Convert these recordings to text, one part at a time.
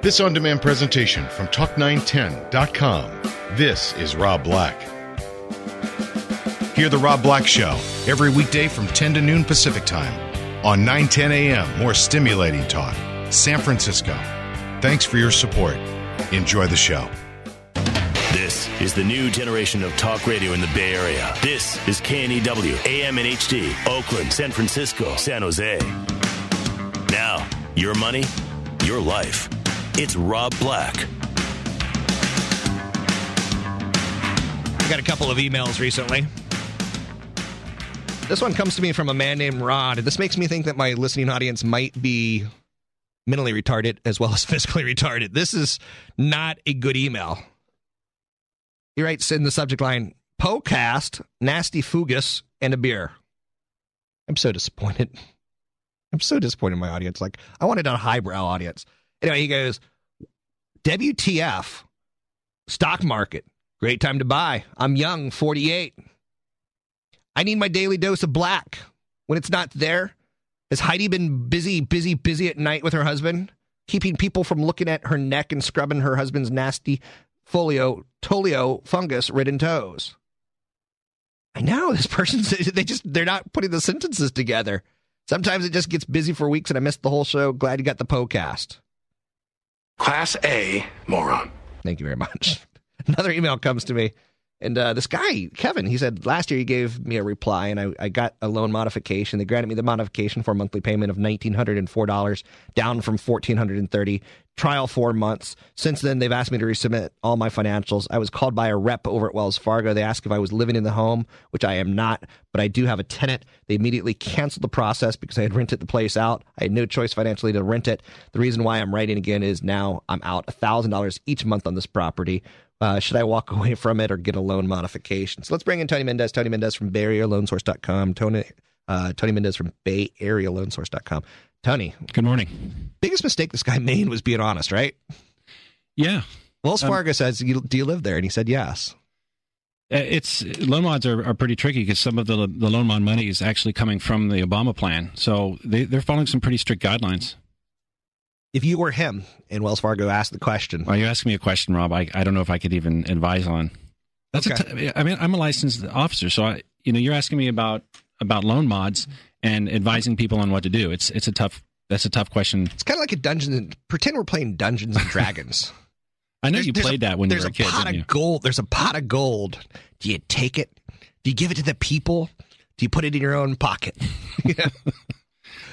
This on demand presentation from Talk910.com. This is Rob Black. Hear The Rob Black Show every weekday from 10 to noon Pacific Time on 910 a.m. More stimulating talk. San Francisco. Thanks for your support. Enjoy the show. This is the new generation of talk radio in the Bay Area. This is KNEW, AM and HD, Oakland, San Francisco, San Jose. Now, your money, your life. It's Rob Black. I got a couple of emails recently. This one comes to me from a man named Rod. This makes me think that my listening audience might be mentally retarded as well as physically retarded. This is not a good email. He writes in the subject line Pocast, nasty fugus, and a beer. I'm so disappointed. I'm so disappointed in my audience. Like, I wanted a highbrow audience. Anyway, he goes, WTF, stock market, great time to buy. I'm young, 48. I need my daily dose of black. When it's not there, has Heidi been busy, busy, busy at night with her husband, keeping people from looking at her neck and scrubbing her husband's nasty folio, tolio fungus ridden toes? I know this person's, they just, they're not putting the sentences together. Sometimes it just gets busy for weeks and I missed the whole show. Glad you got the podcast. Class A moron. Thank you very much. Another email comes to me. And uh, this guy, Kevin, he said last year he gave me a reply and I, I got a loan modification. They granted me the modification for a monthly payment of $1,904, down from 1,430, trial four months. Since then, they've asked me to resubmit all my financials. I was called by a rep over at Wells Fargo. They asked if I was living in the home, which I am not, but I do have a tenant. They immediately canceled the process because I had rented the place out. I had no choice financially to rent it. The reason why I'm writing again is now I'm out $1,000 each month on this property. Uh, should I walk away from it or get a loan modification? So let's bring in Tony Mendez. Tony Mendez from Bay Area Loansource.com. Tony, uh, Tony Mendez from Bay Area Loansource.com. Tony. Good morning. Biggest mistake this guy made was being honest, right? Yeah. Wells um, Fargo um, says, "Do you live there?" And he said, "Yes." Uh, it's loan mods are, are pretty tricky because some of the the loan mod money is actually coming from the Obama plan, so they, they're following some pretty strict guidelines if you were him and Wells Fargo asked the question. Well, you asking me a question, Rob. I, I don't know if I could even advise on. That's okay. I mean, I'm a licensed officer, so I, you know, you're asking me about about loan mods and advising people on what to do. It's it's a tough that's a tough question. It's kind of like a dungeon. Pretend we're playing Dungeons and Dragons. I know there's, you played that when you were a kid. There's a pot of gold. There's a pot of gold. Do you take it? Do you give it to the people? Do you put it in your own pocket? yeah.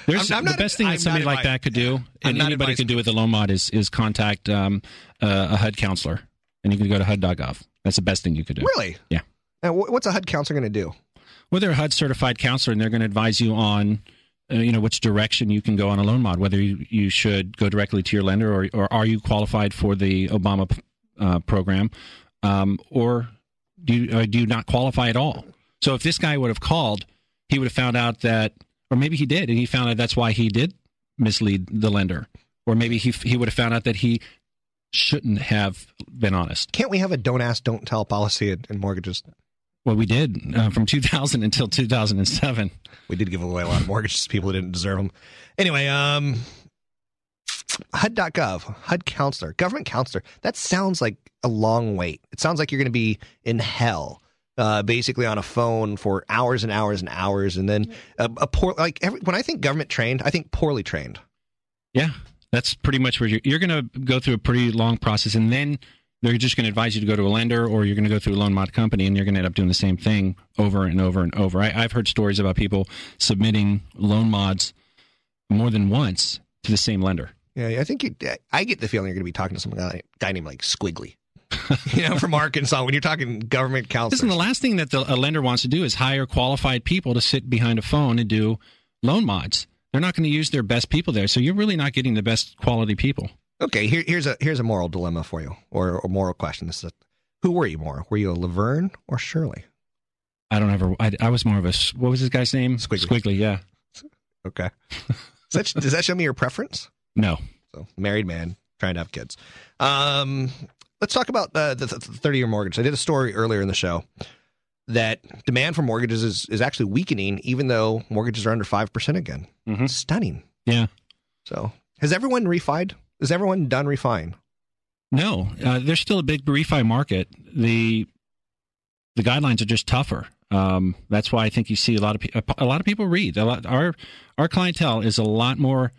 There's, I'm, I'm the not, best thing that somebody like that could do, and anybody could do with a loan mod is is contact um, uh, a HUD counselor, and you can go to HUD.gov. That's the best thing you could do. Really? Yeah. And what's a HUD counselor going to do? Well, they're a HUD certified counselor, and they're going to advise you on. Uh, you know which direction you can go on a loan mod. Whether you, you should go directly to your lender, or, or are you qualified for the Obama uh, program, um, or do you, uh, do you not qualify at all? So if this guy would have called, he would have found out that or maybe he did, and he found out that's why he did mislead the lender. Or maybe he he would have found out that he shouldn't have been honest. Can't we have a don't ask, don't tell policy in, in mortgages? Well, we did uh, from 2000 until 2007. We did give away a lot of mortgages to people who didn't deserve them. Anyway, um, HUD.gov, HUD counselor, government counselor. That sounds like a long wait. It sounds like you're going to be in hell uh, basically on a phone for hours and hours and hours, and then a, a poor like every, when I think government trained, I think poorly trained. Yeah, that's pretty much where you're, you're going to go through a pretty long process, and then they're just going to advise you to go to a lender, or you're going to go through a loan mod company, and you're going to end up doing the same thing over and over and over. I, I've heard stories about people submitting loan mods more than once to the same lender. Yeah, I think you, I get the feeling you're going to be talking to some guy, guy named like Squiggly. you know, from Arkansas when you're talking government counsel. Listen, the last thing that the, a lender wants to do is hire qualified people to sit behind a phone and do loan mods. They're not going to use their best people there, so you're really not getting the best quality people. Okay, here, here's a here's a moral dilemma for you, or a moral question. This is a, who were you more? Were you a Laverne or Shirley? I don't ever. I, I was more of a. What was this guy's name? Squiggly. Squiggly. Yeah. Okay. Does that, does that show me your preference? No. So married man trying to have kids. Um, let's talk about uh, the thirty year mortgage. I did a story earlier in the show that demand for mortgages is, is actually weakening, even though mortgages are under five percent again. Mhm. Stunning. Yeah. So has everyone refied? Is everyone done refining? No. Uh, there's still a big refi market. The the guidelines are just tougher. Um, that's why I think you see a lot of pe- a lot of people read. A lot, our our clientele is a lot more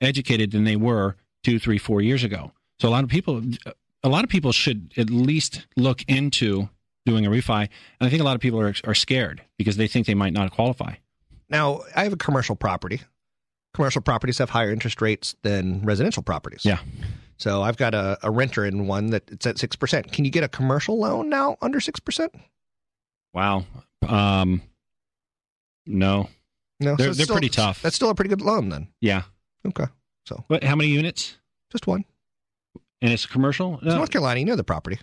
educated than they were two, three, four years ago. So a lot of people, a lot of people should at least look into doing a refi. And I think a lot of people are are scared because they think they might not qualify. Now I have a commercial property. Commercial properties have higher interest rates than residential properties. Yeah. So I've got a, a renter in one that it's at six percent. Can you get a commercial loan now under six percent? Wow. Um, no. No, They're- it's they're still- pretty tough. That's still a pretty good loan then. Yeah. Okay, so What? How many units? just one. And it's commercial. It's North Carolina, you know the property.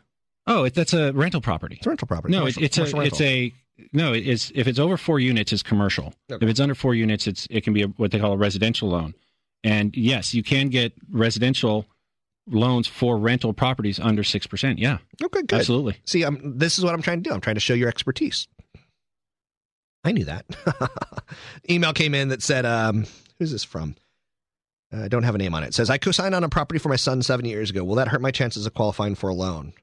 Oh, it, that's a rental property. It's a rental property. No, commercial- it, it's a commercial it's a no. It's if it's over four units, it's commercial. Okay. If it's under four units, it's it can be a, what they call a residential loan. And yes, you can get residential loans for rental properties under six percent. Yeah, okay. Good. absolutely. See, I'm, this is what I'm trying to do. I'm trying to show your expertise. I knew that. Email came in that said, um, "Who's this from?" Uh, I don't have a name on it. It says, "I co-signed on a property for my son seven years ago. Will that hurt my chances of qualifying for a loan?"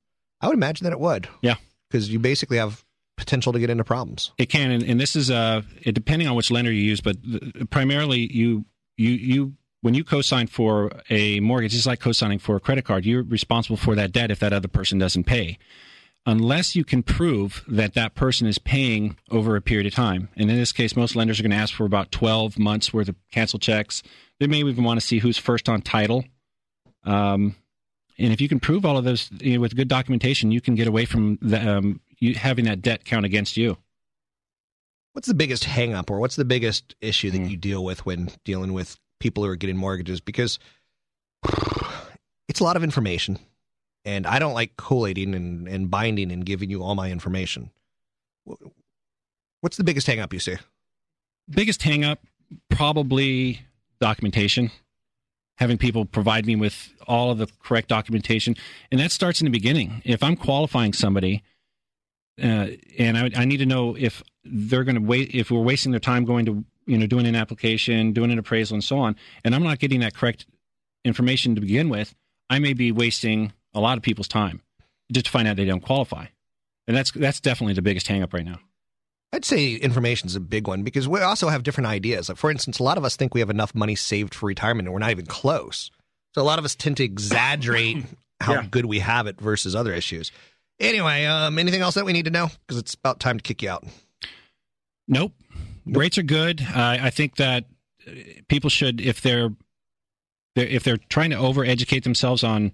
I would imagine that it would. Yeah. because you basically have potential to get into problems. It can, and, and this is uh, it, depending on which lender you use, but th- primarily you you you when you co-sign for a mortgage, it's like co-signing for a credit card. You're responsible for that debt if that other person doesn't pay, unless you can prove that that person is paying over a period of time. And in this case, most lenders are going to ask for about 12 months worth of cancel checks. They may even want to see who's first on title. Um, and if you can prove all of those you know, with good documentation, you can get away from the, um, you, having that debt count against you. What's the biggest hang up or what's the biggest issue that you deal with when dealing with people who are getting mortgages? Because it's a lot of information. And I don't like collating and, and binding and giving you all my information. What's the biggest hang up you see? biggest hang up probably documentation having people provide me with all of the correct documentation and that starts in the beginning if i'm qualifying somebody uh, and I, I need to know if they're going to wait if we're wasting their time going to you know doing an application doing an appraisal and so on and i'm not getting that correct information to begin with i may be wasting a lot of people's time just to find out they don't qualify and that's that's definitely the biggest hang up right now I'd say information is a big one because we also have different ideas. Like, for instance, a lot of us think we have enough money saved for retirement and we're not even close. So a lot of us tend to exaggerate how Yeah. good we have it versus other issues. Anyway, um, anything else that we need to know? Because it's about time to kick you out. Nope. Rates are good. Uh, I think that uh, people should, if they're, they're if they're trying to over educate themselves on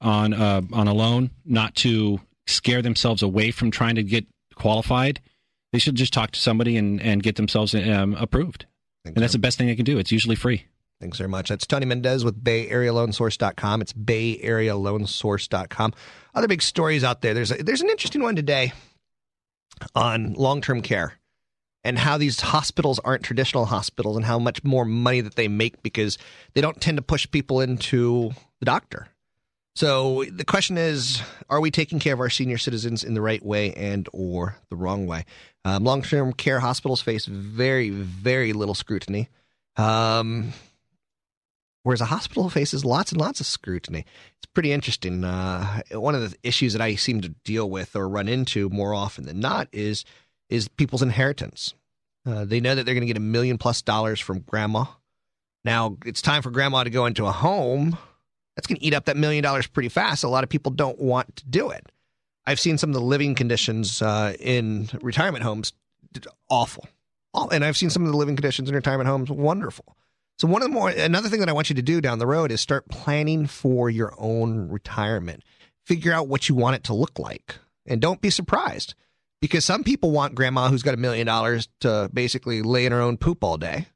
on uh, on a loan, not to scare themselves away from trying to get qualified, they should just talk to somebody and, and get themselves um, approved. Thanks, And that's the best thing they can do. It's usually free. Thanks very much. That's Tony Mendez with BayAreaLoanSource.com. It's BayAreaLoanSource.com. Other big stories out there. There's a, there's an interesting one today on long term care and how these hospitals aren't traditional hospitals and how much more money that they make because they don't tend to push people into the doctor. So the question is, are we taking care of our senior citizens in the right way and or the wrong way? Um, long-term care hospitals face very, very little scrutiny. Um, whereas a hospital faces lots and lots of scrutiny. It's pretty interesting. Uh, one of the issues that I seem to deal with or run into more often than not is is people's inheritance. Uh, they know that they're going to get a million plus dollars from grandma. Now it's time for grandma to go into a home. That's going to eat up that million dollars pretty fast. A lot of people don't want to do it. I've seen some of the living conditions uh, in retirement homes awful. And I've seen some of the living conditions in retirement homes wonderful. So one of the more another thing that I want you to do down the road is start planning for your own retirement. Figure out what you want it to look like. And don't be surprised because some people want grandma who's got a million dollars to basically lay in her own poop all day.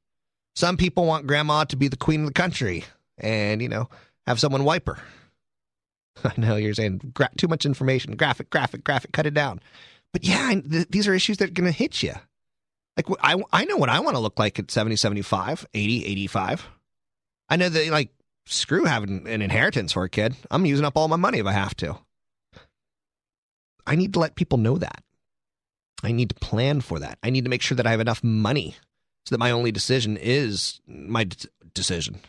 Some people want grandma to be the queen of the country and, you know, have someone wipe her. I know you're saying gra- too much information, graphic, graphic, graphic, cut it down. But yeah, th- these are issues that are going to hit you. Like, I, I know what I want to look like at 70, 75, 80, 85. I know that, like, screw having an inheritance for a kid. I'm using up all my money if I have to. I need to let people know that. I need to plan for that. I need to make sure that I have enough money so that my only decision is my d- decision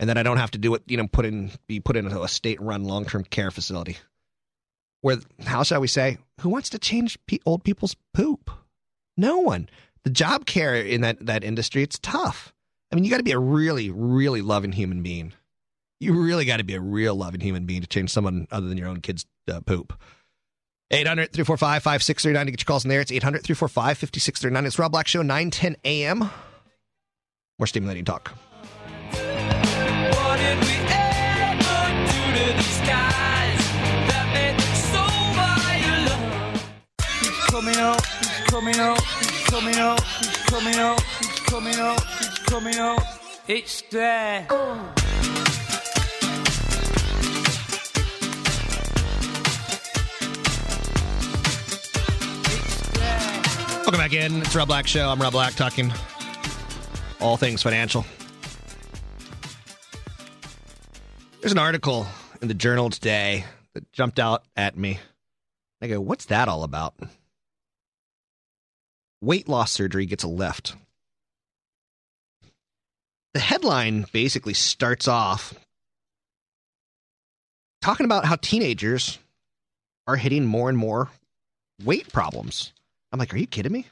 and then I don't have to do it, you know, put in, be put into a state run long term care facility where, how shall we say, who wants to change pe- old people's poop? No one. The job care in that, that industry, it's tough. I mean, you got to be a really, really loving human being. You really got to be a real loving human being to change someone other than your own kid's uh, poop. 800 345 5639 to get your calls in there. It's 800 345 5639. It's Rob Black Show, 9 10 a.m. More stimulating talk. Violent? He's coming up, he's coming up, he's coming up, he's coming up, he's coming up, he's coming up. It's there. Welcome back in. It's Rob Black Show. I'm Rob Black talking all things financial. There's an article in the journal today that jumped out at me. I go, what's that all about? Weight loss surgery gets a lift. The headline basically starts off talking about how teenagers are hitting more and more weight problems. I'm like, are you kidding me?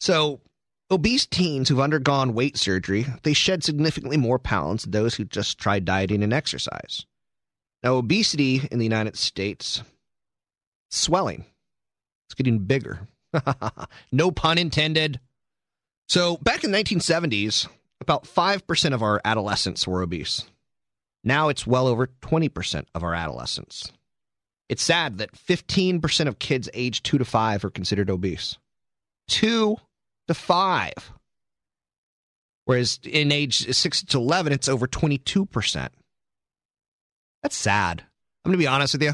So, obese teens who've undergone weight surgery, they shed significantly more pounds than those who just tried dieting and exercise. Now, obesity in the United States, swelling. It's getting bigger. no pun intended. So, back in the 1970s, about 5% of our adolescents were obese. Now it's well over 20% of our adolescents. It's sad that 15% of kids aged 2 to 5 are considered obese. 2 to 5. Whereas in age 6 to 11, it's over 22%. That's sad. I'm going to be honest with you.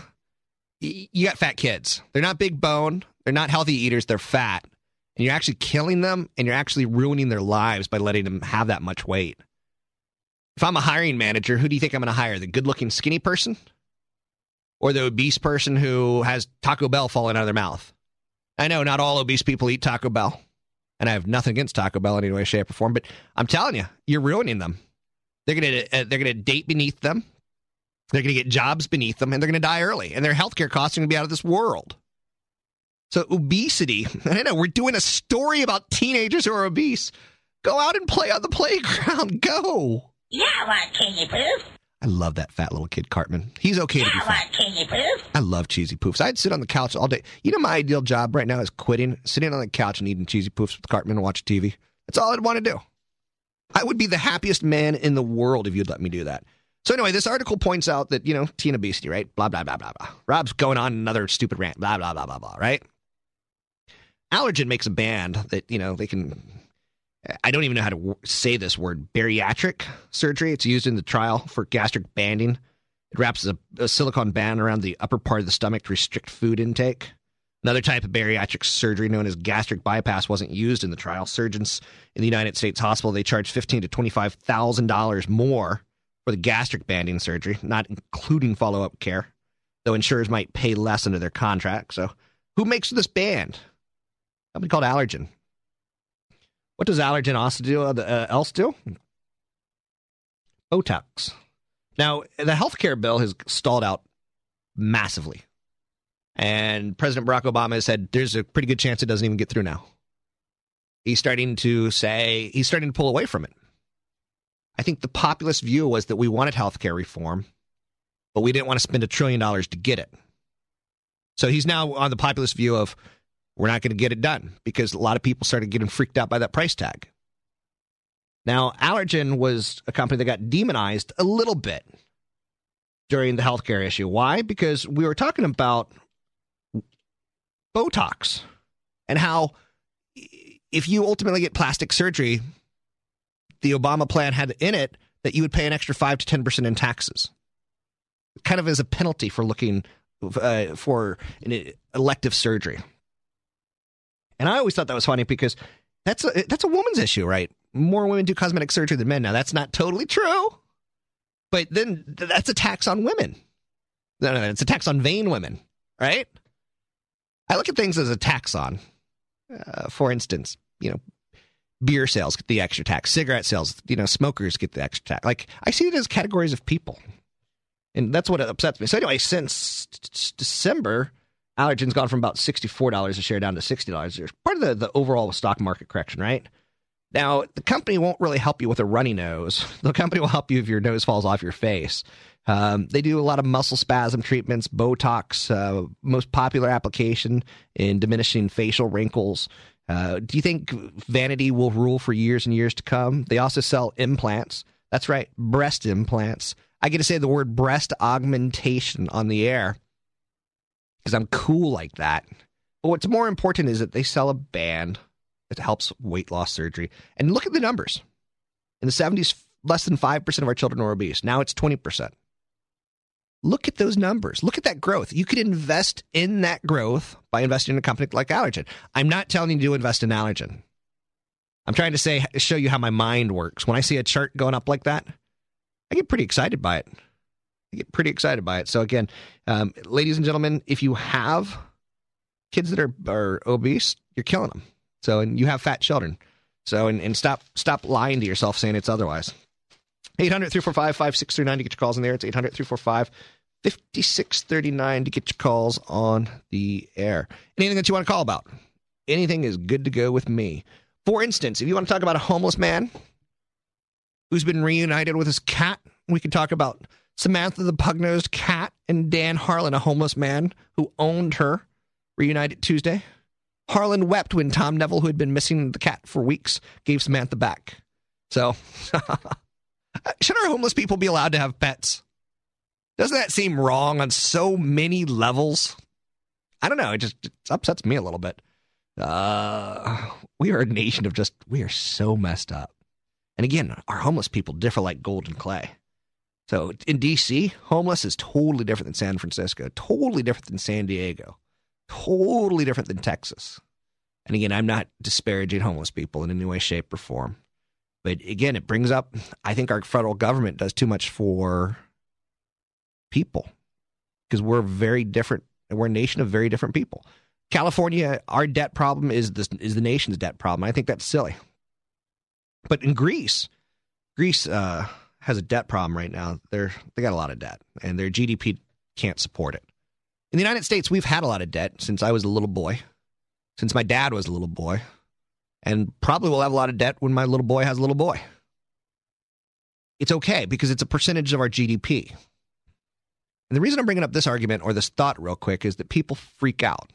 You got fat kids. They're not big bone, they're not healthy eaters, they're fat. And you're actually killing them and you're actually ruining their lives by letting them have that much weight. If I'm a hiring manager, who do you think I'm going to hire? The good looking skinny person? Or the obese person who has Taco Bell falling out of their mouth? I know not all obese people eat Taco Bell. And I have nothing against Taco Bell in any way, shape, or form, but I'm telling you, you're ruining them. They're gonna uh, they're gonna date beneath them. They're gonna get jobs beneath them, and they're gonna die early. And their healthcare costs are gonna be out of this world. So obesity. I know we're doing a story about teenagers who are obese. Go out and play on the playground. Go. Yeah, what can you prove? I love that fat little kid, Cartman. He's okay to be fat. I love cheesy poofs. I'd sit on the couch all day. You know, my ideal job right now is quitting, sitting on the couch and eating cheesy poofs with Cartman and watch TV. That's all I'd want to do. I would be the happiest man in the world if you'd let me do that. So anyway, this article points out that, you know, teen obesity, right? Blah, blah, blah, blah, blah. Rob's going on another stupid rant. Blah, blah, blah, blah, blah, right? Allergan makes a band that, you know, they can I don't even know how to say this word bariatric surgery. It's used in the trial for gastric banding. It wraps a, a silicone band around the upper part of the stomach to restrict food intake. Another type of bariatric surgery known as gastric bypass wasn't used in the trial. Surgeons in the United States hospital they charge fifteen to twenty five thousand dollars more for the gastric banding surgery, not including follow up care. Though insurers might pay less under their contract. So, who makes this band? Something called Allergan. What does Allergan also do? Uh, else do? Botox. Now, the healthcare bill has stalled out massively. And President Barack Obama has said there's a pretty good chance it doesn't even get through now. He's starting to say, he's starting to pull away from it. I think the populist view was that we wanted healthcare reform, but we didn't want to spend a trillion dollars to get it. So he's now on the populist view of we're not going to get it done because a lot of people started getting freaked out by that price tag. Now, Allergan was a company that got demonized a little bit during the healthcare issue. Why? Because we were talking about Botox and how if you ultimately get plastic surgery, the Obama plan had in it that you would pay an extra 5 to 10% in taxes. Kind of as a penalty for looking uh, for an elective surgery. And I always thought that was funny because that's a, that's a woman's issue, right? More women do cosmetic surgery than men. Now, that's not totally true, but then that's a tax on women. No, no, no, it's a tax on vain women, right? I look at things as a tax on. Uh, for instance, you know, beer sales get the extra tax, cigarette sales, you know, smokers get the extra tax. Like I see it as categories of people, and that's what upsets me. So anyway, since December, Allergan's gone from about sixty-four dollars a share down to sixty dollars. Part of the the overall stock market correction, right? Now, the company won't really help you with a runny nose. The company will help you if your nose falls off your face. Um, they do a lot of muscle spasm treatments, Botox, uh, most popular application in diminishing facial wrinkles. Uh, do you think vanity will rule for years and years to come? They also sell implants. That's right, breast implants. I get to say the word breast augmentation on the air because I'm cool like that. But what's more important is that they sell a band that helps weight loss surgery. And look at the numbers. In the 70s, less than 5% of our children were obese. Now it's 20%. Look at those numbers. Look at that growth. You could invest in that growth by investing in a company like Allergan. I'm not telling you to invest in Allergan. I'm trying to say show you how my mind works. When I see a chart going up like that, I get pretty excited by it. Get pretty excited by it. So again, um, ladies and gentlemen, if you have kids that are, are obese, you're killing them. So and you have fat children. So and, and stop stop lying to yourself saying it's otherwise. 800 345 5639 to get your calls in there. It's 800 345 5639 to get your calls on the air. Anything that you want to call about, anything is good to go with me. For instance, if you want to talk about a homeless man who's been reunited with his cat, we can talk about Samantha the pug nosed cat and Dan Harlan, a homeless man who owned her, reunited Tuesday. Harlan wept when Tom Neville, who had been missing the cat for weeks, gave Samantha back. So, should our homeless people be allowed to have pets? Doesn't that seem wrong on so many levels? I don't know. It just it upsets me a little bit. Uh, we are a nation of just, we are so messed up. And again, our homeless people differ like gold and clay. So in DC, homeless is totally different than San Francisco, totally different than San Diego, totally different than Texas. And again, I'm not disparaging homeless people in any way, shape, or form. But again, it brings up I think our federal government does too much for people because we're very different. We're a nation of very different people. California, our debt problem is the, is the nation's debt problem. I think that's silly. But in Greece, Greece uh, has a debt problem right now. They're they got a lot of debt, and their GDP can't support it. In the United States, we've had a lot of debt since I was a little boy, since my dad was a little boy, and probably will have a lot of debt when my little boy has a little boy. It's okay because it's a percentage of our GDP. And the reason I'm bringing up this argument or this thought real quick is that people freak out.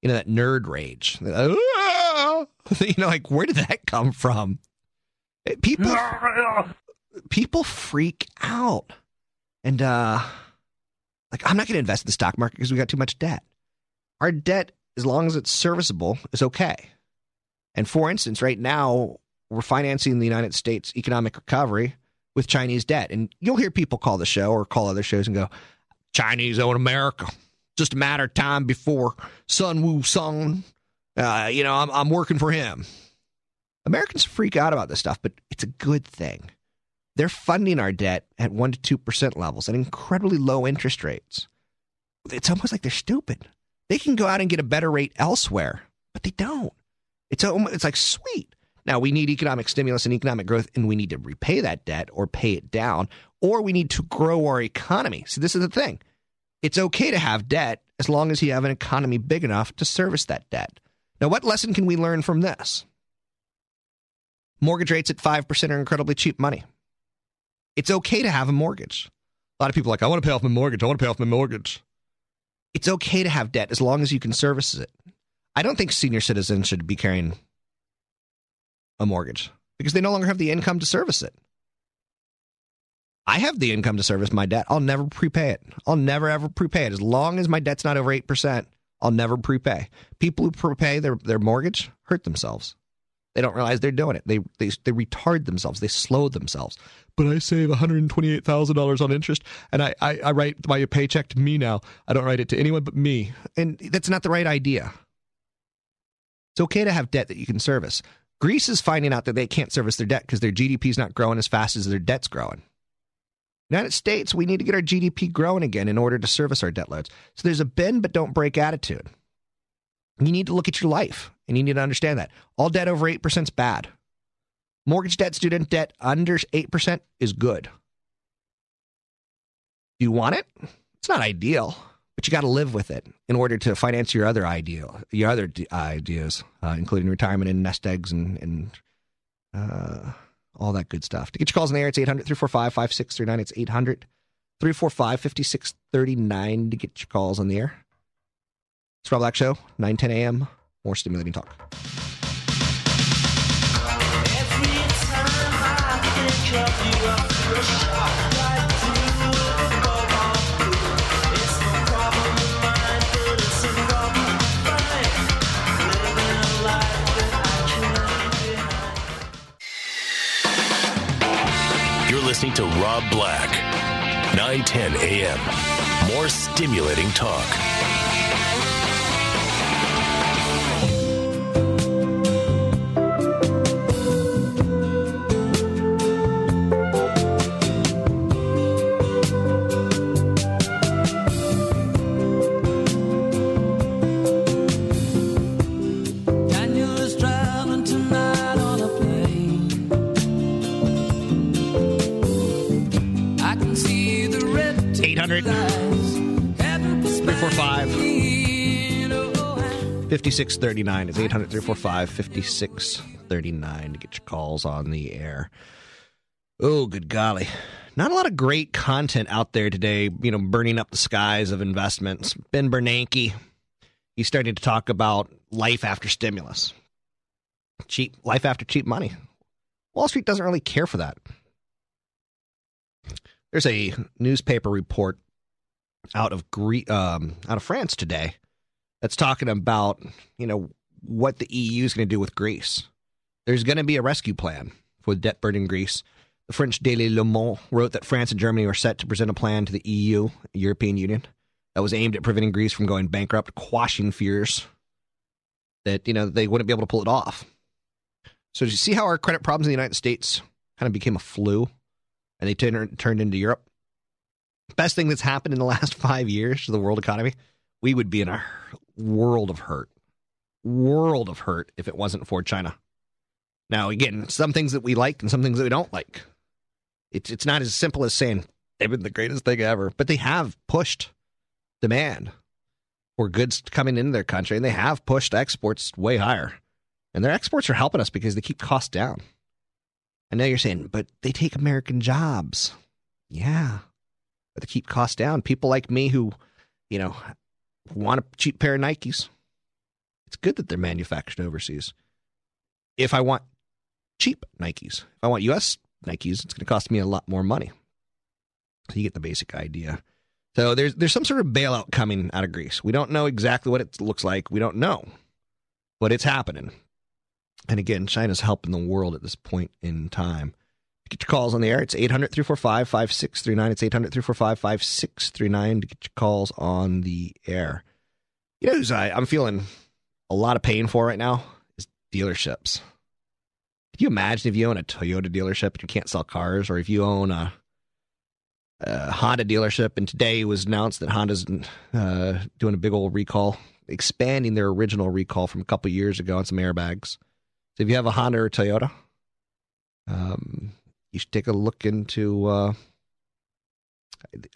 You know, that nerd rage. Ah! you know, like, where did that come from? People, people freak out. And, uh, like, I'm not going to invest in the stock market because we got too much debt. Our debt, as long as it's serviceable, is okay. And for instance, right now, we're financing the United States economic recovery with Chinese debt. And you'll hear people call the show or call other shows and go, Chinese own America. Just a matter of time before Sun Wu Sung, uh, you know, I'm, I'm working for him. Americans freak out about this stuff, but it's a good thing. They're funding our debt at 1% to 2% levels at incredibly low interest rates. It's almost like they're stupid. They can go out and get a better rate elsewhere, but they don't. It's, almost, it's like, sweet. Now, we need economic stimulus and economic growth, and we need to repay that debt or pay it down, or we need to grow our economy. See, this is the thing. It's okay to have debt as long as you have an economy big enough to service that debt. Now, what lesson can we learn from this? Mortgage rates at 5% are incredibly cheap money. It's okay to have a mortgage. A lot of people are like, I want to pay off my mortgage. I want to pay off my mortgage. It's okay to have debt as long as you can service it. I don't think senior citizens should be carrying a mortgage because they no longer have the income to service it. I have the income to service my debt. I'll never prepay it. I'll never ever prepay it. As long as my debt's not over 8%, I'll never prepay. People who prepay their, their mortgage hurt themselves. They don't realize they're doing it. They they they retard themselves. They slow themselves. But I save one hundred and twenty eight thousand dollars on interest, and I, I I write my paycheck to me now. I don't write it to anyone but me, and that's not the right idea. It's okay to have debt that you can service. Greece is finding out that they can't service their debt because their GDP is not growing as fast as their debt's growing. United States, we need to get our GDP growing again in order to service our debt loads. So there's a bend but don't break attitude. You need to look at your life and you need to understand that. All debt over 8% is bad. Mortgage debt, student debt under 8% is good. Do you want it? It's not ideal, but you got to live with it in order to finance your other ideal, your other ideas, uh, including retirement and nest eggs and, and uh, all that good stuff. To get your calls in the air, it's 800 345 5639. It's 800 345 5639 to get your calls on the air. It's Rob Black Show, 9 10 a.m. More stimulating talk. You're listening to Rob Black. 910 a.m. More stimulating talk. 5639 is 800 345 5639 to get your calls on the air. Oh, good golly. Not a lot of great content out there today, you know, burning up the skies of investments. Ben Bernanke, he's starting to talk about life after stimulus. Cheap life after cheap money. Wall Street doesn't really care for that. There's a newspaper report out of Gre- um, out of France today that's talking about you know what the EU is going to do with Greece. There's going to be a rescue plan for debt burdened Greece. The French Daily Le Monde wrote that France and Germany are set to present a plan to the EU, European Union, that was aimed at preventing Greece from going bankrupt, quashing fears that you know they wouldn't be able to pull it off. So, did you see how our credit problems in the United States kind of became a flu, and they turned turned into Europe? Best thing that's happened in the last five years to the world economy, we would be in a world of hurt, world of hurt if it wasn't for China. Now, again, some things that we like and some things that we don't like. It's it's not as simple as saying they've been the greatest thing ever, but they have pushed demand for goods coming into their country, and they have pushed exports way higher. And their exports are helping us because they keep costs down. I know you're saying, but they take American jobs. Yeah, but they keep costs down. People like me who, you know, want a cheap pair of Nikes. It's good that they're manufactured overseas. If I want cheap Nikes, if I want U.S. Nikes, it's going to cost me a lot more money. So you get the basic idea. So there's there's some sort of bailout coming out of Greece. We don't know exactly what it looks like. We don't know, but it's happening. And again, China's helping the world at this point in time. Get your calls on the air. It's 800 345 5639. It's 800 345 5639 to get your calls on the air. You know who's I, I'm feeling a lot of pain for right now is dealerships. Can you imagine if you own a Toyota dealership and you can't sell cars, or if you own a, a Honda dealership and today was announced that Honda's uh, doing a big old recall, expanding their original recall from a couple years ago on some airbags. So if you have a Honda or Toyota, um, you should take a look into uh,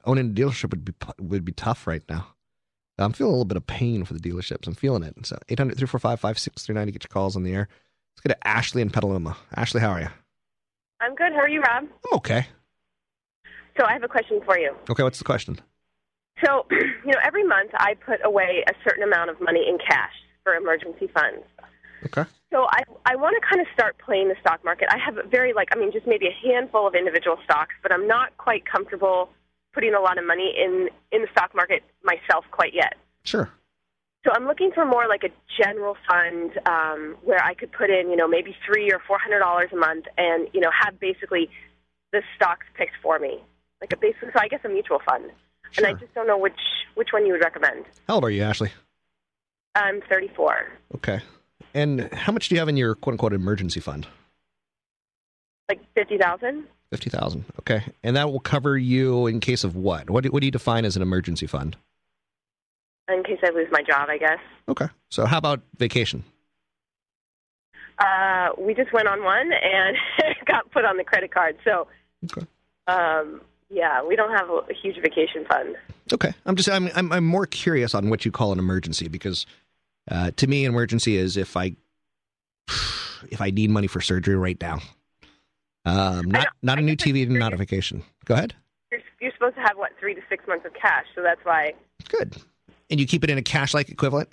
owning a dealership would be would be tough right now. I'm feeling a little bit of pain for the dealerships. I'm feeling it. So 800 345 5639 to get your calls on the air. Let's go to Ashley in Petaluma. Ashley, how are you? I'm good. How are you, Rob? I'm okay. So I have a question for you. Okay, what's the question? So, you know, every month I put away a certain amount of money in cash for emergency funds. Okay. So I I want to kind of start playing the stock market. I have a very like I mean just maybe a handful of individual stocks, but I'm not quite comfortable putting a lot of money in in the stock market myself quite yet. Sure. So I'm looking for more like a general fund um, where I could put in, you know, maybe three or four hundred dollars a month, and you know, have basically the stocks picked for me, like a basically, so I guess a mutual fund. sure. And I just don't know which which one you would recommend. How old are you, Ashley? I'm 34, Okay. And how much do you have in your quote unquote emergency fund? like fifty thousand. Fifty thousand. Okay, and that will cover you in case of what? What do, what do you define as an emergency fund? In case I lose my job, I guess. Okay. So how about vacation? Uh, we just went on one and got put on the credit card. So, Okay. um, yeah, we don't have a, a huge vacation fund. Okay. I'm just I'm I'm, I'm more curious on what you call an emergency because uh, to me, an emergency is if I if I need money for surgery right now. Um, not not a new TV, not a vacation. Go ahead. You're, you're supposed to have what three to six months of cash, so that's why. Good. And you keep it in a cash like equivalent.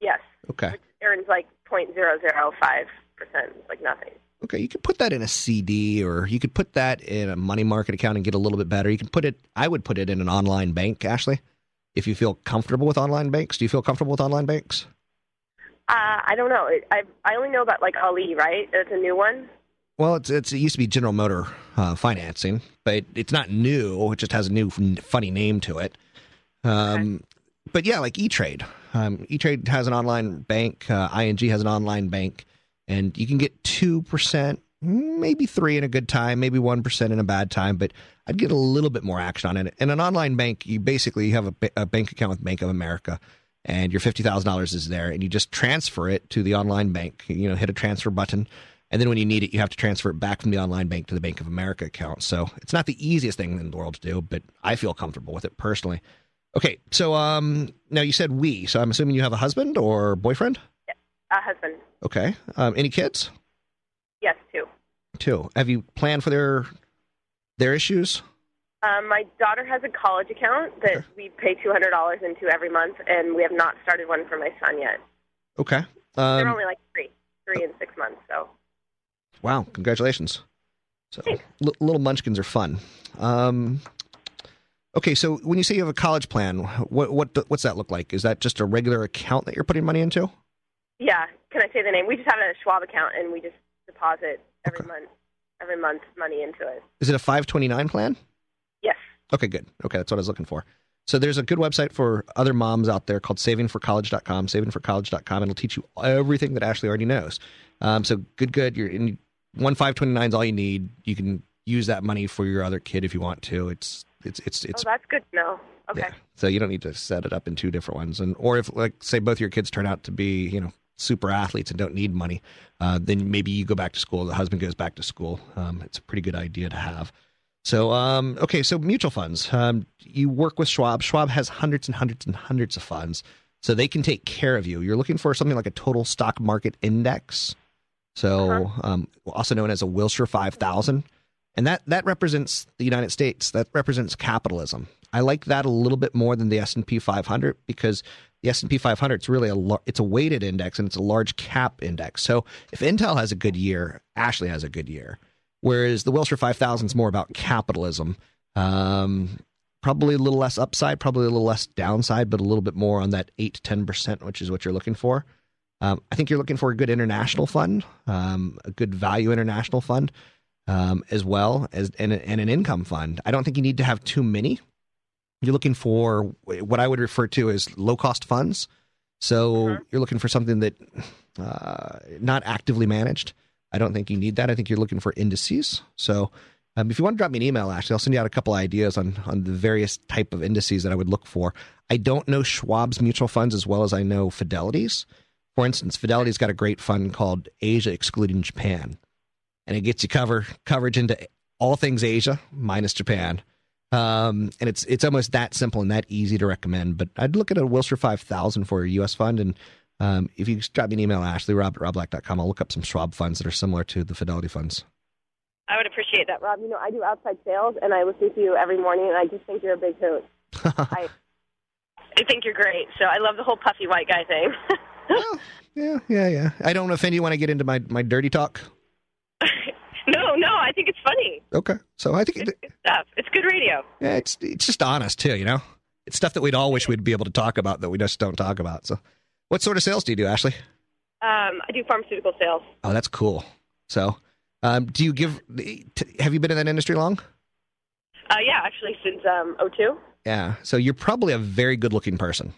Yes, Okay. earns like point zero zero five percent, like nothing. Okay, you could put that in a CD or you could put that in a money market account and get a little bit better. You can put it I would put it in an online bank, Ashley. If you feel comfortable with online banks, do you feel comfortable with online banks? Uh, I don't know. I I only know about like Ally, right? It's a new one. Well, it's, it's it used to be General Motor uh, financing, but it's not new. It just has a new funny name to it. Um, But yeah, like E Trade. Um, e Trade has an online bank. Uh, ING has an online bank, and you can get two percent, maybe three in a good time, maybe one percent in a bad time. But I'd get a little bit more action on it. In an online bank, you basically have a, a bank account with Bank of America. And your fifty thousand dollars is there, and you just transfer it to the online bank. You know, hit a transfer button, and then when you need it, you have to transfer it back from the online bank to the Bank of America account. So it's not the easiest thing in the world to do, but I feel comfortable with it personally. Okay, so um, now you said we, so I'm assuming you have a husband or boyfriend. A husband. Okay, um, any kids? Yes, two. Two. Have you planned for their their issues? Um, my daughter has a college account that we pay two hundred dollars into every month, and we have not started one for my son yet. Okay. They're Um, only like three, three and six months. So wow, congratulations. So li- little munchkins are fun. Um, okay, so when you say you have a college plan, what what what's that look like? Is that just a regular account that you're putting money into? yeah, can I say the name? We just have a Schwab account, and we just deposit every month, every month money into it. Is it a 529 plan? Yes. Okay, good. Okay, that's what I was looking for. So there's a good website for other moms out there called savingforcollege.com, savingforcollege.com. It'll teach you everything that Ashley already knows. Um, so good, good. You're in one 529 is all you need. You can use that money for your other kid if you want to. It's it's it's it's oh, that's good to know. Okay. yeah. So you don't need to set it up in two different ones. And or if like say both your kids turn out to be you know super athletes and don't need money, uh, then maybe you go back to school. The husband goes back to school. Um, it's a pretty good idea to have. So um, okay, so mutual funds. Um, you work with Schwab. Schwab has hundreds and hundreds and hundreds of funds, so they can take care of you. You're looking for something like a total stock market index, so um, also known as a Wilshire 5000 and that that represents the United States. That represents capitalism. I like that a little bit more than the S and P 500 because the S and P 500 is really a it's a weighted index and it's a large cap index. So if Intel has a good year, Ashley has a good year. Whereas the Wilshire 5000 is more about capitalism. Um, probably a little less upside, probably a little less downside, but a little bit more on that eight to ten percent, which is what you're looking for. Um, I think you're looking for a good international fund, um, a good value international fund um, as well as and, and an income fund. I don't think you need to have too many. You're looking for what I would refer to as low cost funds. So you're looking for something that uh, not actively managed. I don't think you need that. I think you're looking for indices. So um, if you want to drop me an email, actually, I'll send you out a couple ideas on on the various type of indices that I would look for. I don't know Schwab's mutual funds as well as I know Fidelity's. For instance, Fidelity's got a great fund called Asia excluding Japan and it gets you cover coverage into all things Asia minus Japan. Um, and it's it's almost that simple and that easy to recommend. But I'd look at a Wilshire five thousand for a U.S. fund, and um, if you just drop me an email, Ashley Rob at robblack.com, I'll look up some Schwab funds that are similar to the Fidelity funds. I would appreciate that, Rob. You know, I do outside sales, and I listen to you every morning, and I just think you're a big hoot. I, I think you're great. So I love the whole puffy white guy thing. Yeah, yeah, yeah. I don't offend you when I get into my my dirty talk. no, no, I think it's funny Okay, so I think it, stuff. It's good radio. yeah, it's it's just honest too. You know, it's stuff that we'd all wish we'd be able to talk about that we just don't talk about. So, what sort of sales do you do, Ashley? Um, I do pharmaceutical sales. Oh, that's cool. So, um, do you give? Have you been in that industry long? Uh, yeah, actually since um, 02. Yeah. So you're probably a very good-looking person.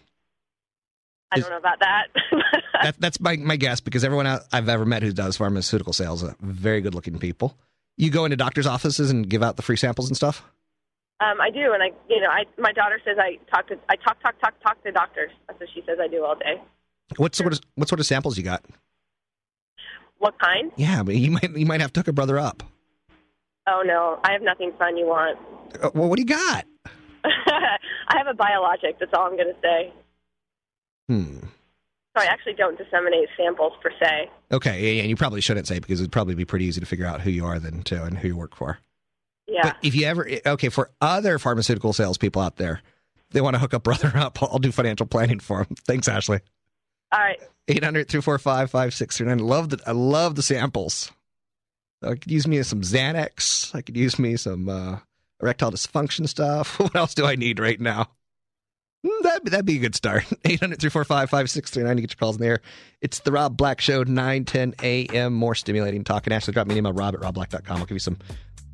I don't know about that. That, that's my my guess because everyone I've ever met who does pharmaceutical sales are very good-looking people. You go into doctors' offices and give out the free samples and stuff. um, I do, and I, you know, I my daughter says I talk to, I talk, talk, talk, talk to doctors. That's what she says I do all day. What sort of what sort of samples you got? What kind? Yeah, but you might you might have to hook a brother up. Oh no, I have nothing fun you want. Uh, well, what do you got? I have a biologic. That's all I'm going to say. Hmm. So I actually don't disseminate samples per se. Okay, and you probably shouldn't say because it'd probably be pretty easy to figure out who you are then too and who you work for. Yeah. But if you ever okay for other pharmaceutical salespeople out there, they want to hook up brother up. I'll do financial planning for them. Thanks, Ashley. all right. 800 245 5639. Love the I love the samples. I could use me some Xanax. I could use me some uh, erectile dysfunction stuff. What else do I need right now? Mm, That'd, be- that'd be a good start. 800 245 5639 to get your calls in the air. It's the Rob Black Show, 9 10 a.m. More stimulating talk. And actually, drop me an email, rob at robblack.com. I'll give you some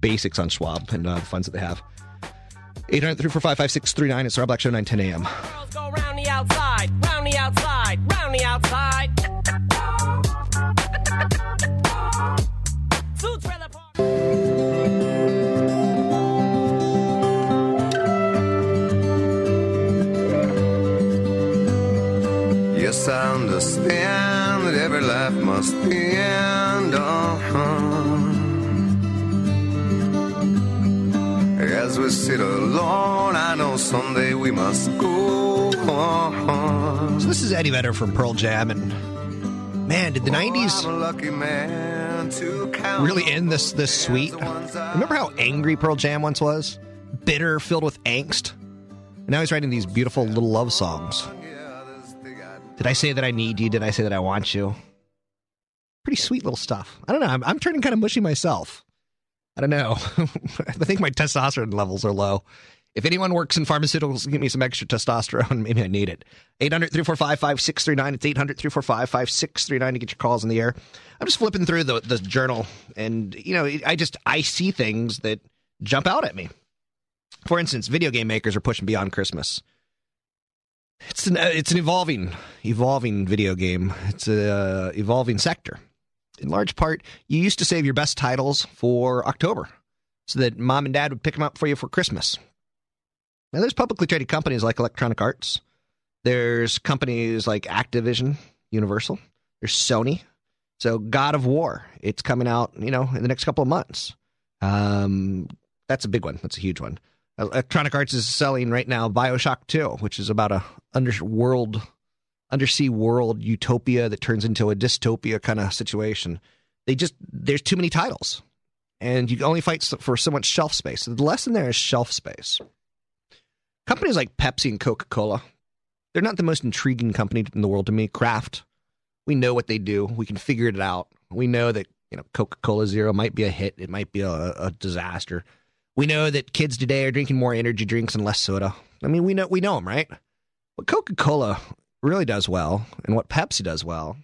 basics on Schwab and uh, the funds that they have. 800 245 5639. It's the Rob Black Show, 9 10 a.m. Go round the outside, round the outside, round the outside. Trailer Understand that every life must end. Uh-huh. As we sit alone, I know someday we must go. Uh-huh. So this is Eddie Vedder from Pearl Jam, and man, did the '90s I'm a lucky man to count really end this this sweet? Remember how angry Pearl Jam once was, bitter, filled with angst. And now he's writing these beautiful little love songs. Did I say that I need you? Did I say that I want you? Pretty sweet little stuff. I don't know. I'm, I'm turning kind of mushy myself. I don't know. I think my testosterone levels are low. If anyone works in pharmaceuticals, give me some extra testosterone. Maybe I need it. 800 345 5639. It's 800 345 5639 to get your calls in the air. I'm just flipping through the, the journal, and, you know, I just, I see things that jump out at me. For instance, video game makers are pushing beyond Christmas. It's an, uh, it's an evolving, evolving video game. It's a uh, evolving sector. In large part, you used to save your best titles for October so that mom and dad would pick them up for you for Christmas. Now, there's publicly traded companies like Electronic Arts. There's companies like Activision, Universal. There's Sony. So, God of War, it's coming out, you know, in the next couple of months. Um, that's a big one. That's a huge one. Electronic Arts is selling right now Bioshock 2, which is about a underworld, undersea world utopia that turns into a dystopia kind of situation. They just there's too many titles, and you only fight for so much shelf space. The lesson there is shelf space. Companies like Pepsi and Coca Cola, they're not the most intriguing company in the world to me. Kraft, we know what they do. We can figure it out. We know that you know Coca Cola Zero might be a hit. It might be a, a disaster. We know that kids today are drinking more energy drinks and less soda. I mean, we know we know them, right? What Coca Cola really does well, and what Pepsi does well,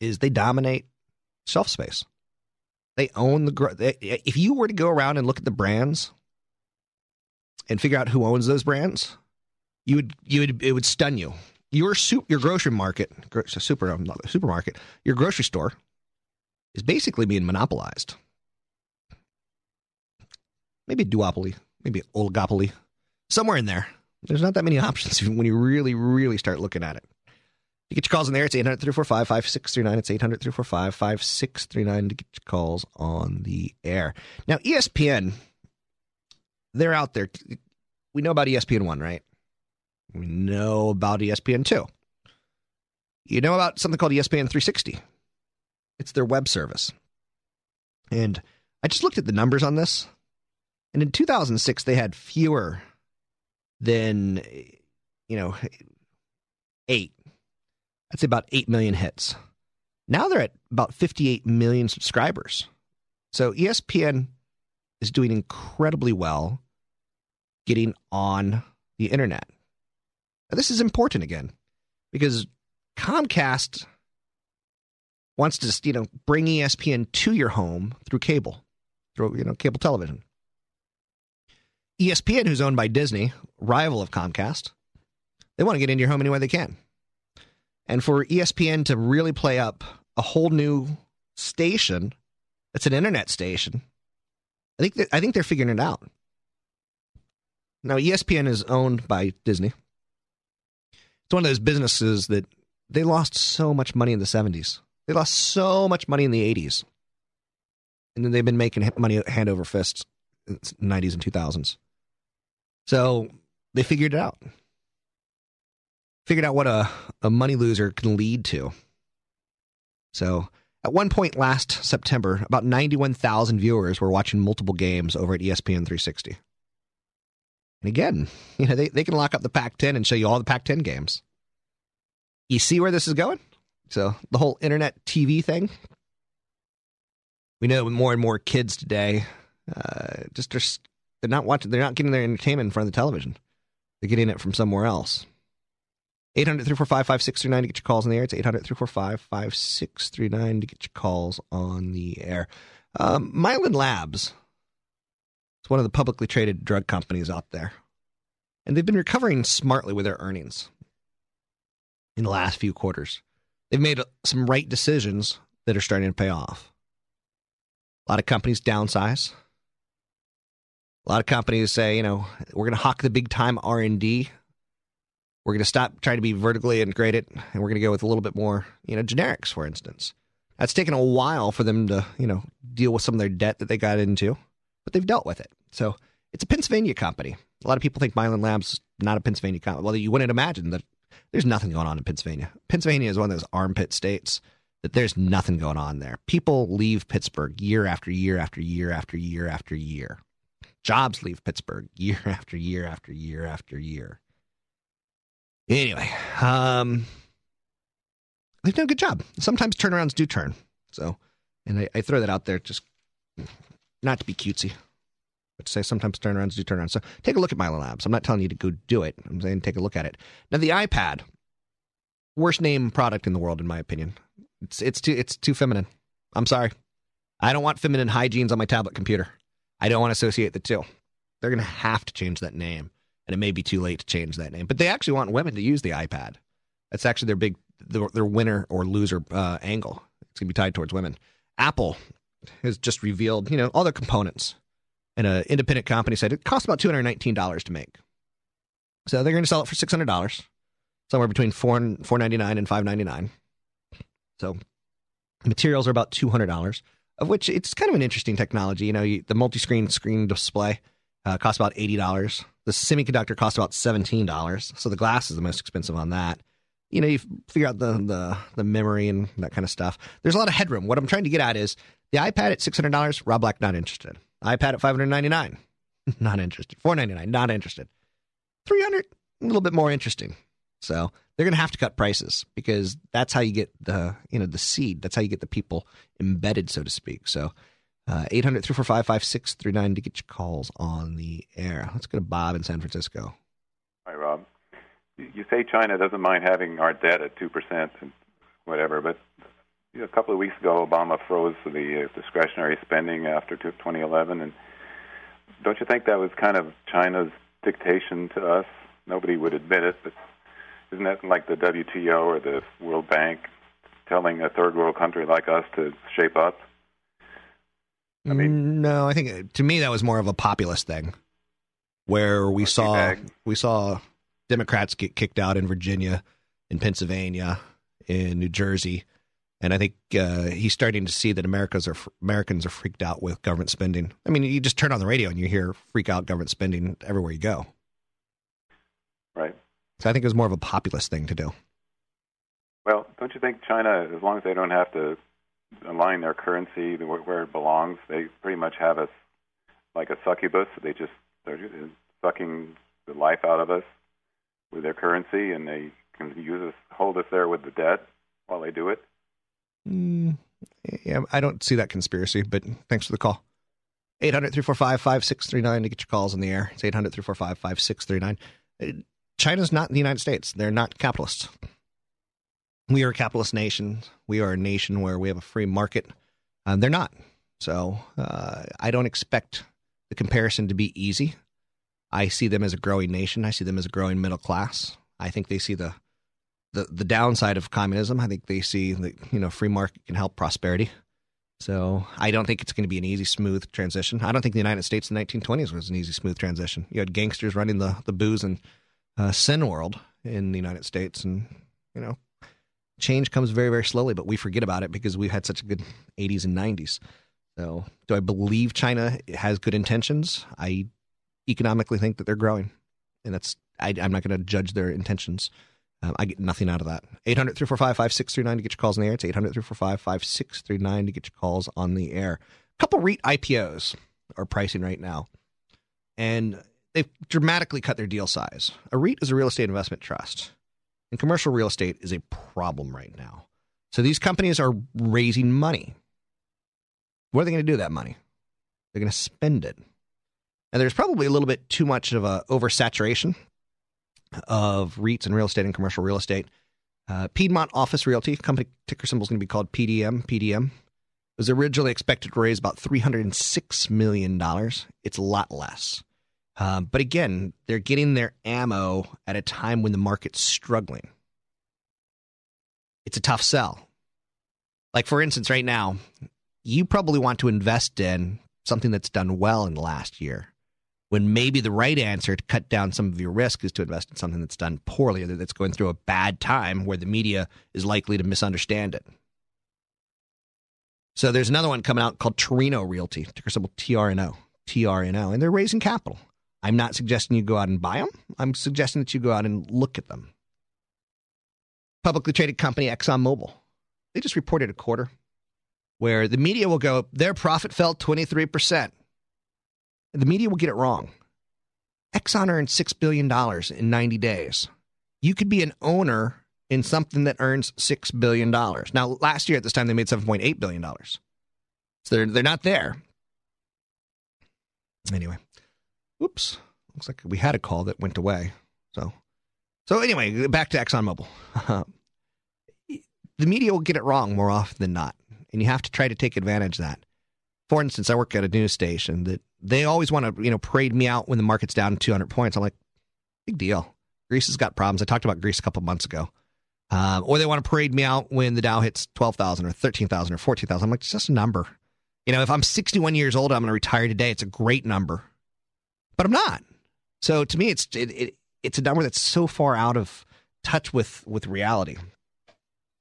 is they dominate shelf space. They own the. If you were to go around and look at the brands and figure out who owns those brands, you would you would it would stun you. Your soup, your grocery market, super um, supermarket, your grocery store is basically being monopolized. Maybe duopoly, maybe oligopoly, somewhere in there. There's not that many options when you really, really start looking at it. To get your calls in there, it's 800 345 5639. It's 800 345 5639 to get your calls on the air. Now, ESPN, they're out there. We know about ESPN 1, right? We know about ESPN 2. You know about something called ESPN 360. It's their web service. And I just looked at the numbers on this. And in 2006, they had fewer than, you know, eight. I'd say about 8 million hits. Now they're at about 58 million subscribers. So ESPN is doing incredibly well getting on the internet. Now, this is important again because Comcast wants to you know bring ESPN to your home through cable, through you know cable television. ESPN, who's owned by Disney, rival of Comcast, they want to get into your home any way they can. And for ESPN to really play up a whole new station that's an internet station, I think that, I think they're figuring it out. Now, ESPN is owned by Disney. It's one of those businesses that they lost so much money in the 70s. They lost so much money in the 80s. And then they've been making money hand over fist in the 90s and 2000s. So they figured it out. Figured out what a, a money loser can lead to. So at one point last September, about 91,000 viewers were watching multiple games over at ESPN 360. And again, you know, they, they can lock up the Pac 10 and show you all the Pac 10 games. You see where this is going? So the whole internet TV thing. We know more and more kids today uh, just are, they're not watching, they're not getting their entertainment in front of the television. They're getting it from somewhere else. 800 345 5639 to get your calls on the air. It's 800 345 5639 to get your calls on the air. Um, Mylan Labs. It's one of the publicly traded drug companies out there. And they've been recovering smartly with their earnings in the last few quarters. They've made some right decisions that are starting to pay off. A lot of companies downsize. A lot of companies say, you know, we're going to hawk the big time R&D. We're going to stop trying to be vertically integrated and we're going to go with a little bit more, you know, generics for instance. That's taken a while for them to, you know, deal with some of their debt that they got into, but they've dealt with it. So, it's a Pennsylvania company. A lot of people think Mylan Labs is not a Pennsylvania company. Well, you wouldn't imagine that there's nothing going on in Pennsylvania. Pennsylvania is one of those armpit states that there's nothing going on there. People leave Pittsburgh year after year after year after year after year. Jobs leave Pittsburgh year after year after year after year. Anyway, um, they've done a good job. Sometimes turnarounds do turn. So, and I, I throw that out there just not to be cutesy, but to say sometimes turnarounds do turn around. So take a look at Mylan Labs. I'm not telling you to go do it. I'm saying take a look at it. Now the iPad, worst name product in the world in my opinion. It's it's too it's too feminine. I'm sorry. I don't want feminine hygienes on my tablet computer. I don't want to associate the two. They're going to have to change that name, and it may be too late to change that name. But they actually want women to use the iPad. That's actually their big their, their winner or loser uh, angle. It's going to be tied towards women. Apple has just revealed, you know, all their components. And an independent company said it costs about two hundred nineteen dollars to make. So they're going to sell it for six hundred dollars, somewhere between four and four ninety nine and five ninety nine. So materials are about two hundred dollars, of which it's kind of an interesting technology. You know, you, the multi screen screen display uh, costs about eighty dollars. The semiconductor costs about seventeen dollars. So the glass is the most expensive on that. You know, you figure out the, the the memory and that kind of stuff. There's a lot of headroom. What I'm trying to get at is the iPad at six hundred dollars. Rob Black not interested. iPad at five hundred ninety nine, not interested. Four ninety nine, not interested. Three hundred, a little bit more interesting. So they're going to have to cut prices because that's how you get the you know the seed. That's how you get the people embedded, so to speak. So. Uh, 800 345 5639 to get your calls on the air. Let's go to Bob in San Francisco. Hi, Rob. You say China doesn't mind having our debt at 2% and whatever, but a couple of weeks ago, Obama froze the uh, discretionary spending after 2011. And don't you think that was kind of China's dictation to us? Nobody would admit it, but isn't that like the WTO or the World Bank telling a third world country like us to shape up? I mean, no, I think uh, to me that was more of a populist thing, where we saw we saw Democrats get kicked out in Virginia, in Pennsylvania, in New Jersey, and I think uh, he's starting to see that Americans are Americans are freaked out with government spending. I mean, you just turn on the radio and you hear freak out government spending everywhere you go. Right. So I think it was more of a populist thing to do. Well, don't you think China, as long as they don't have to align their currency where, it belongs, they pretty much have us like a succubus. They just they're just sucking the life out of us with their currency, and they can use us, hold us there with the debt while they do it. Mm, yeah, I don't see that conspiracy, but thanks for the call. 800 345 5639 to get your calls in the air. It's 800 345 5639. China's not the United States. They're not capitalists. We are a capitalist nation. We are a nation where we have a free market. Um, they're not. So uh, I don't expect the comparison to be easy. I see them as a growing nation. I see them as a growing middle class. I think they see the the, the downside of communism. I think they see that you know free market can help prosperity. So I don't think it's going to be an easy, smooth transition. I don't think the United States in the 1920s was an easy, smooth transition. You had gangsters running the the booze and uh, sin world in the United States, and you know, change comes very, very slowly. But we forget about it because we've had such a good 80s and 90s. So, do I believe China has good intentions? I economically think that they're growing, and that's I, am not going to judge their intentions. Um, I get nothing out of that. 800 345 5639 to get your calls on the air. It's 800 345 5639 to get your calls on the air. A couple REIT IPOs are pricing right now, and they've dramatically cut their deal size. A REIT is a real estate investment trust, and commercial real estate is a problem right now. So these companies are raising money. What are they going to do with that money? They're going to spend it. And there's probably a little bit too much of a oversaturation of REITs and real estate and commercial real estate. Uh, Piedmont Office Realty, company ticker symbol is going to be called PDM. PDM was originally expected to raise about $306 million. It's a lot less. Um, but again, they're getting their ammo at a time when the market's struggling. It's a tough sell. Like, for instance, right now, you probably want to invest in something that's done well in the last year when maybe the right answer to cut down some of your risk is to invest in something that's done poorly or that's going through a bad time where the media is likely to misunderstand it. So there's another one coming out called Terreno Realty, ticker symbol TRNO, TRNO, and they're raising capital. I'm not suggesting you go out and buy them. I'm suggesting that you go out and look at them. Publicly traded company ExxonMobil. They just reported a quarter where the media will go, their profit fell 23%. The media will get it wrong. Exxon earned $6 billion in 90 days. You could be an owner in something that earns $6 billion. Now, last year at this time, they made $7.8 billion. So they're, they're not there. Anyway, whoops. Looks like we had a call that went away. So, so anyway, back to ExxonMobil. the media will get it wrong more often than not, and you have to try to take advantage of that. For instance, I work at a news station that they always want to, you know, parade me out when the market's down 200 points. I'm like, big deal. Greece has got problems. I talked about Greece a couple months ago. Um, or they want to parade me out when the Dow hits 12,000 or 13,000 or 14,000. I'm like, it's just a number. You know, if I'm 61 years old, I'm going to retire today. It's a great number, but I'm not. So to me, it's it, it, it's a number that's so far out of touch with with reality.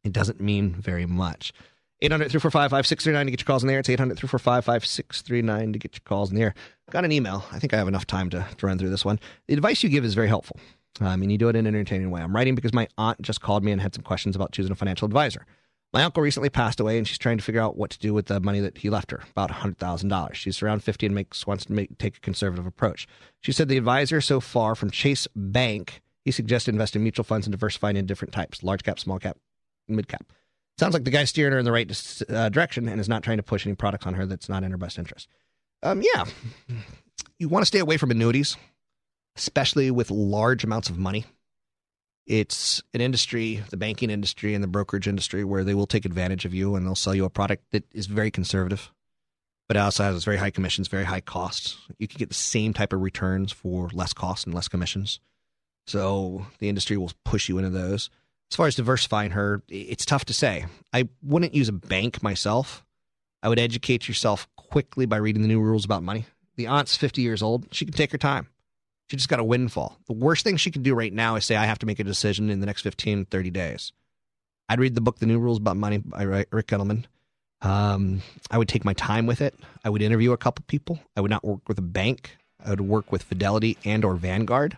It doesn't mean very much. 800 345 5639 to get your calls in the air. It's 800 345 5639 to get your calls in the air. Got an email. I think I have enough time to, to run through this one. The advice you give is very helpful. Um, I mean, you do it in an entertaining way. I'm writing because my aunt just called me and had some questions about choosing a financial advisor. My uncle recently passed away, and she's trying to figure out what to do with the money that he left her, about $100,000. She's around 50 and makes wants to make, take a conservative approach. She said the advisor so far from Chase Bank, he suggested investing in mutual funds and diversifying in different types, large cap, small cap, mid cap. Sounds like the guy's steering her in the right uh, direction and is not trying to push any products on her that's not in her best interest. Um, yeah, you want to stay away from annuities, especially with large amounts of money. It's an industry, the banking industry and the brokerage industry, where they will take advantage of you and they'll sell you a product that is very conservative, but also has very high commissions, very high costs. You can get the same type of returns for less cost and less commissions. So the industry will push you into those. As far as diversifying her, it's tough to say. I wouldn't use a bank myself. I would educate yourself quickly by reading the new rules about money. The aunt's 50 years old. She can take her time. She just got a windfall. The worst thing she can do right now is say, I have to make a decision in the next 15, 30 days. I'd read the book, The New Rules About Money by Ric Edelman. Um, I would take my time with it. I would interview a couple people. I would not work with a bank. I would work with Fidelity and or Vanguard.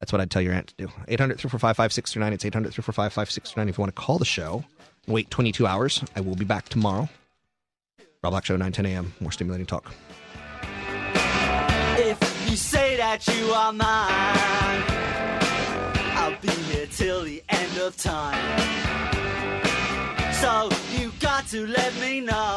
That's what I'd tell your aunt to do. 800 345 5639. It's 800 345 5639. If you want to call the show, wait 22 hours. I will be back tomorrow. Rob Black Show, 9 10 a.m. More stimulating talk. If you say that you are mine, I'll be here till the end of time. So you got to let me know.